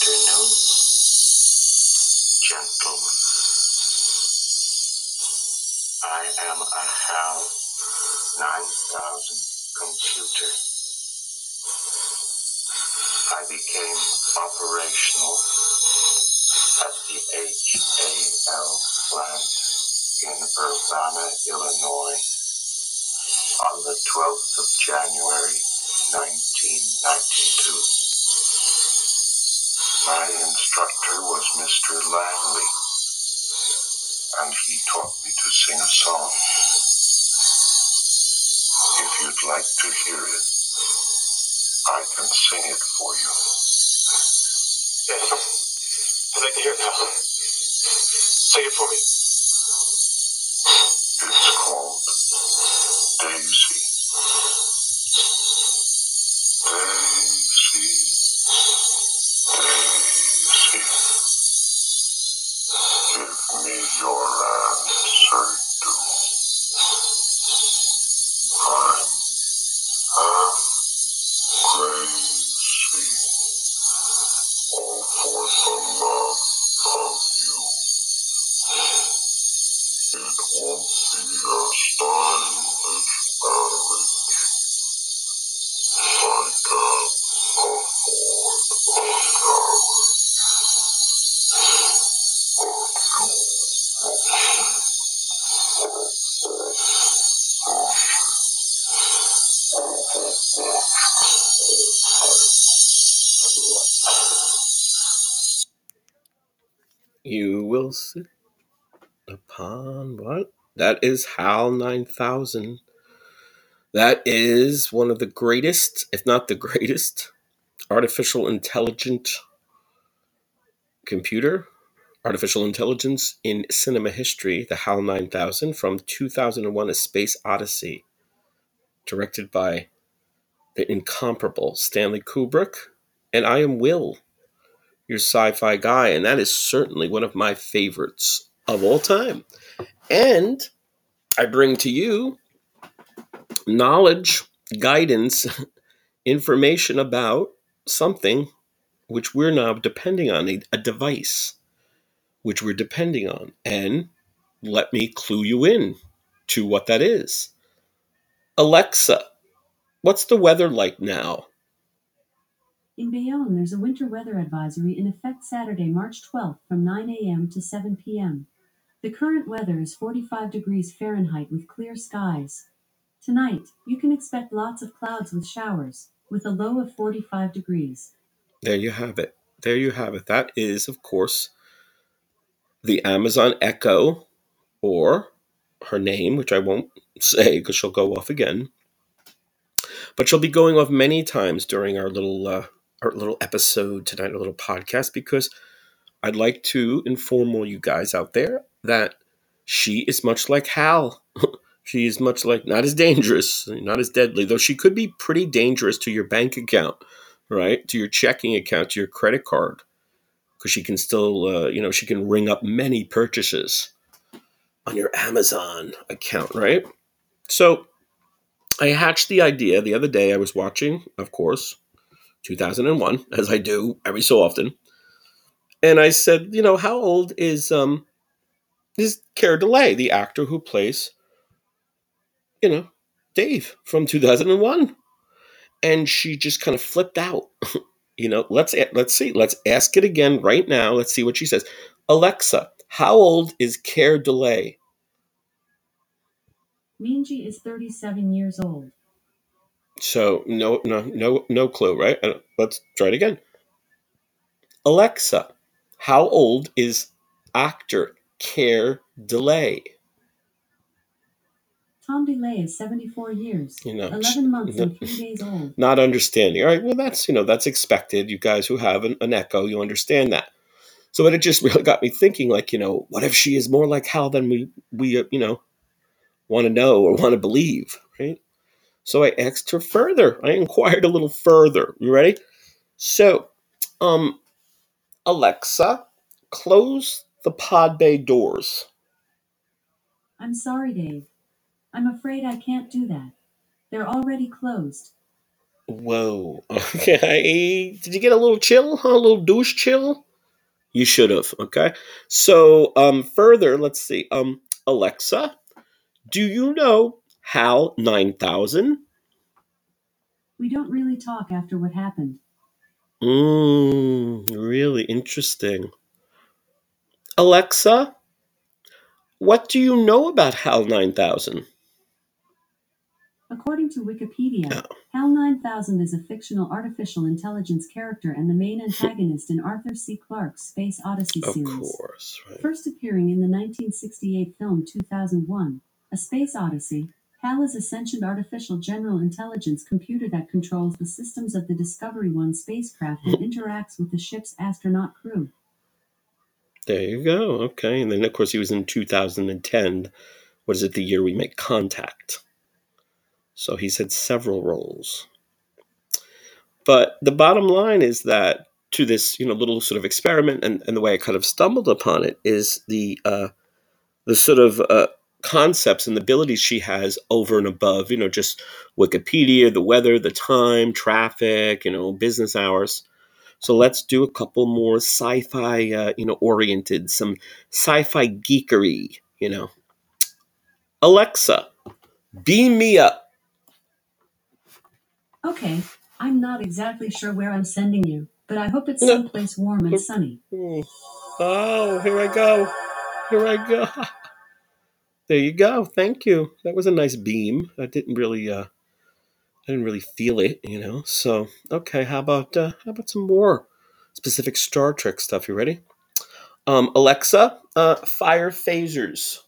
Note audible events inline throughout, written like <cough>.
afternoon, gentlemen. I am a HAL 9000 computer. I became operational at the HAL plant in Urbana, Illinois on the 12th of January, 1992. My instructor was Mr. Langley, and he taught me to sing a song. If you'd like to hear it, I can sing it for you. Yes. I'd like to hear it now. Sing it for me. Your You will sit upon what? That is HAL 9000. That is one of the greatest, if not the greatest, artificial intelligent computer, artificial intelligence in cinema history, the HAL 9000 from 2001 A Space Odyssey, directed by the incomparable Stanley Kubrick. And I am Will, your sci fi guy, and that is certainly one of my favorites of all time. And I bring to you knowledge, guidance, <laughs> information about something which we're now depending on, a, a device which we're depending on. And let me clue you in to what that is. Alexa, what's the weather like now? In Bayonne, there's a winter weather advisory in effect Saturday, March 12th from 9 a.m. to 7 p.m. The current weather is 45 degrees Fahrenheit with clear skies. Tonight, you can expect lots of clouds with showers, with a low of 45 degrees. There you have it. There you have it. That is, of course, the Amazon Echo, or her name, which I won't say because she'll go off again. But she'll be going off many times during our little uh, our little episode tonight, our little podcast, because I'd like to inform all you guys out there that she is much like Hal. <laughs> she is much like not as dangerous, not as deadly, though she could be pretty dangerous to your bank account, right? To your checking account, to your credit card, because she can still, uh, you know, she can ring up many purchases on your Amazon account, right? So I hatched the idea the other day. I was watching, of course, 2001, as I do every so often. And I said, you know, how old is um is Keir Dullea, the actor who plays, you know, Dave from 2001? And she just kind of flipped out. <laughs> you know, let's let's see, let's ask it again right now. Let's see what she says. Alexa, how old is Keir Dullea? Minji is 37 years old. So no, no, no, no clue, right? Let's try it again. Alexa, how old is actor Keir Dullea? Tom DeLay is 74 years, You know, 11 months no- and 3 days old. <laughs> not understanding. All right, well, that's you know that's expected. You guys who have an, an echo, you understand that. So, but it just <laughs> really got me thinking, like, you know, what if she is more like Hal than we we uh, you know want to know or want to believe, right? So I asked her further. I inquired a little further. You ready? So, um, Alexa, close the pod bay doors. I'm sorry, Dave. I'm afraid I can't do that. They're already closed. Whoa. <laughs> Okay. Did you get a little chill? Huh? A little douche chill? You should have. Okay. So, um, further, let's see. Um, Alexa, do you know HAL 9000? We don't really talk after what happened. Mmm, really interesting. Alexa, what do you know about HAL 9000? According to Wikipedia, Oh. HAL 9000 is a fictional artificial intelligence character and the main <laughs> antagonist in Arthur C. Clarke's Space Odyssey Of series. course, right. First appearing in the 1968 film 2001, A Space Odyssey, HAL is a sentient artificial general intelligence computer that controls the systems of the Discovery 1 spacecraft and interacts with the ship's astronaut crew. There you go. Okay. And then, of course, he was in 2010. What is it? The year we make contact. So he's had several roles. But the bottom line is that to this, you know, little sort of experiment, and, and the way I kind of stumbled upon it is the uh, the sort of uh, concepts and the abilities she has over and above, you know, just Wikipedia, the weather, the time, traffic, you know, business hours. So let's do a couple more sci-fi, uh, you know, oriented, some sci-fi geekery, you know. Alexa, beam me up. Okay, I'm not exactly sure where I'm sending you, but I hope it's someplace warm and sunny. Oh, here I go. Here I go. <laughs> There you go. Thank you. That was a nice beam. I didn't really uh I didn't really feel it, you know. So, okay, how about uh how about some more specific Star Trek stuff? You ready? Um Alexa, uh fire phasers.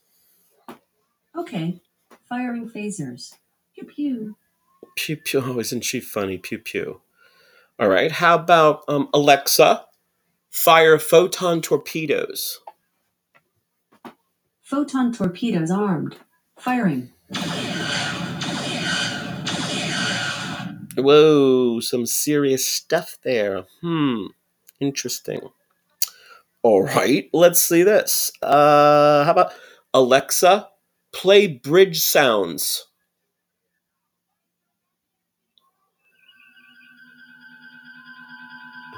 Okay, firing phasers. Pew pew. Pew pew. Oh, isn't she funny? Pew pew. All right. How about um Alexa, fire photon torpedoes? Photon torpedoes armed. Firing. Whoa, some serious stuff there. Hmm, interesting. All right, let's see this. Uh, how about Alexa, play bridge sounds?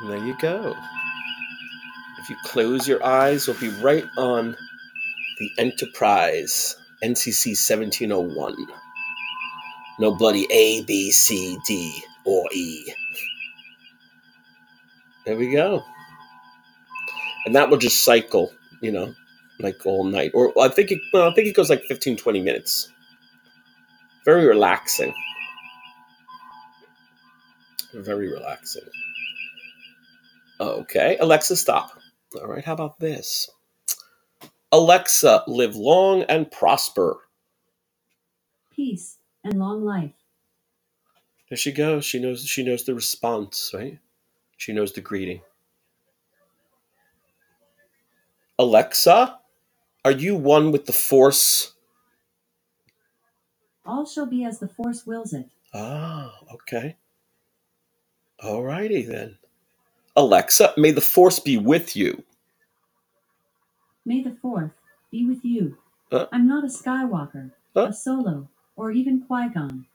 And there you go. If you close your eyes, you'll be right on the Enterprise, NCC 1701. No bloody A, B, C, D, or E. There we go. And that will just cycle, you know, like all night. Or I think it, well, I think it goes like 15, 20 minutes. Very relaxing. Very relaxing. Okay, Alexa, stop. All right, how about this? Alexa, live long and prosper. Peace and long life. There she goes. She knows. She knows the response, right? She knows the greeting. Alexa, are you one with the Force? All shall be as the Force wills it. Ah, okay. Alrighty then. Alexa, may the Force be with you. May the Fourth be with you. Uh. I'm not a Skywalker, Uh. a Solo, or even Qui Gon.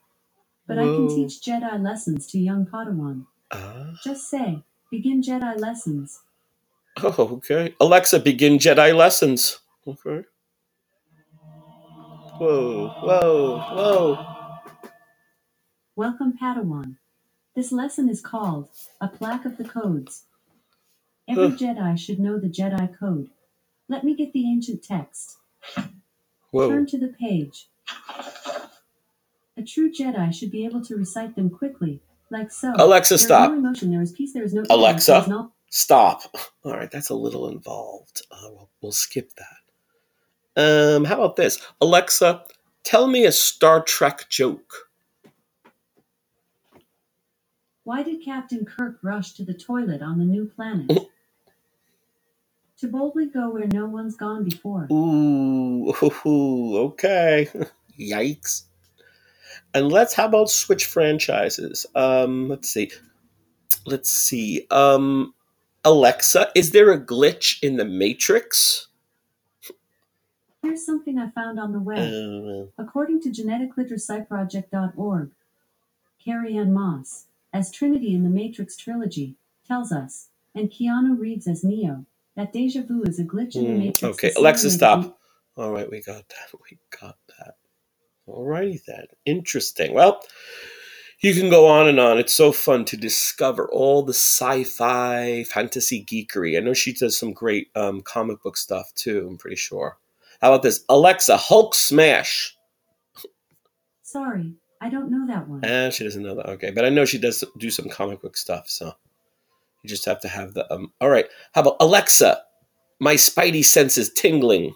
But I can teach Jedi lessons to young Padawan. Ah, Just say, begin Jedi lessons. oh, okay. Alexa, begin Jedi lessons. Okay. Whoa, whoa, whoa. Welcome, Padawan. This lesson is called A Plaque of the Codes. Every. Jedi should know the Jedi Code. Let me get the ancient text. Whoa. Turn to the page. A true Jedi should be able to recite them quickly, like so. Alexa, There stop. no emotion, there is peace, there is no Alexa? there is no- Stop. <laughs> All right, that's a little involved. Uh, we'll, we'll skip that. Um, how about this? Alexa, tell me a Star Trek joke. Why did Captain Kirk rush to the toilet on the new planet? <laughs> to boldly go where no one's gone before. Ooh, ooh, <laughs> okay. <laughs> Yikes. And let's how about switch franchises? Um, let's see. Let's see. Um, Alexa, is there a glitch in the Matrix? Here's something I found on the web. Uh, According to geneticliteracyproject.org, Carrie Ann Moss, as Trinity in the Matrix trilogy, tells us, and Keanu Reeves as Neo, that deja vu is a glitch in the Hmm, Matrix. okay, Alexa, stop. All right, we got that. We got that. All righty then. Interesting. Well, you can go on and on. It's so fun to discover all the sci-fi, fantasy geekery. I know she does some great um, comic book stuff too. I'm pretty sure. How about this, Alexa? Hulk smash. Sorry, I don't know that one. And she doesn't know that. Okay, but I know she does do some comic book stuff. So you just have to have the. Um, all right. How about Alexa? My spidey senses tingling.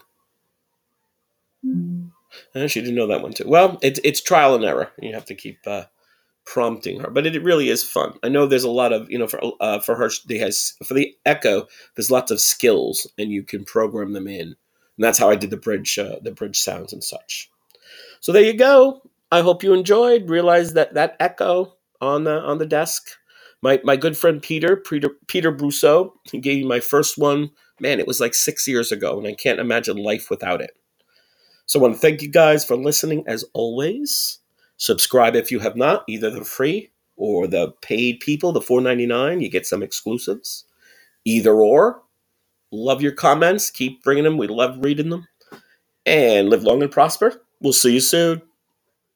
Hmm. Uh, she didn't know that one too. Well, it's it's trial and error. You have to keep uh, prompting her, but it, it really is fun. I know there's a lot of you know for uh, for her. They has for the Echo. There's lots of skills, and you can program them in, and that's how I did the bridge uh, the bridge sounds and such. So there you go. I hope you enjoyed. Realize that that Echo on the on the desk. My my good friend Peter Peter Peter Brousseau he gave me my first one. Man, it was like six years ago, and I can't imagine life without it. So I want to thank you guys for listening as always. Subscribe if you have not, either the free or the paid people, the four ninety nine. You get some exclusives. Either or. Love your comments. Keep bringing them. We love reading them. And live long and prosper. We'll see you soon.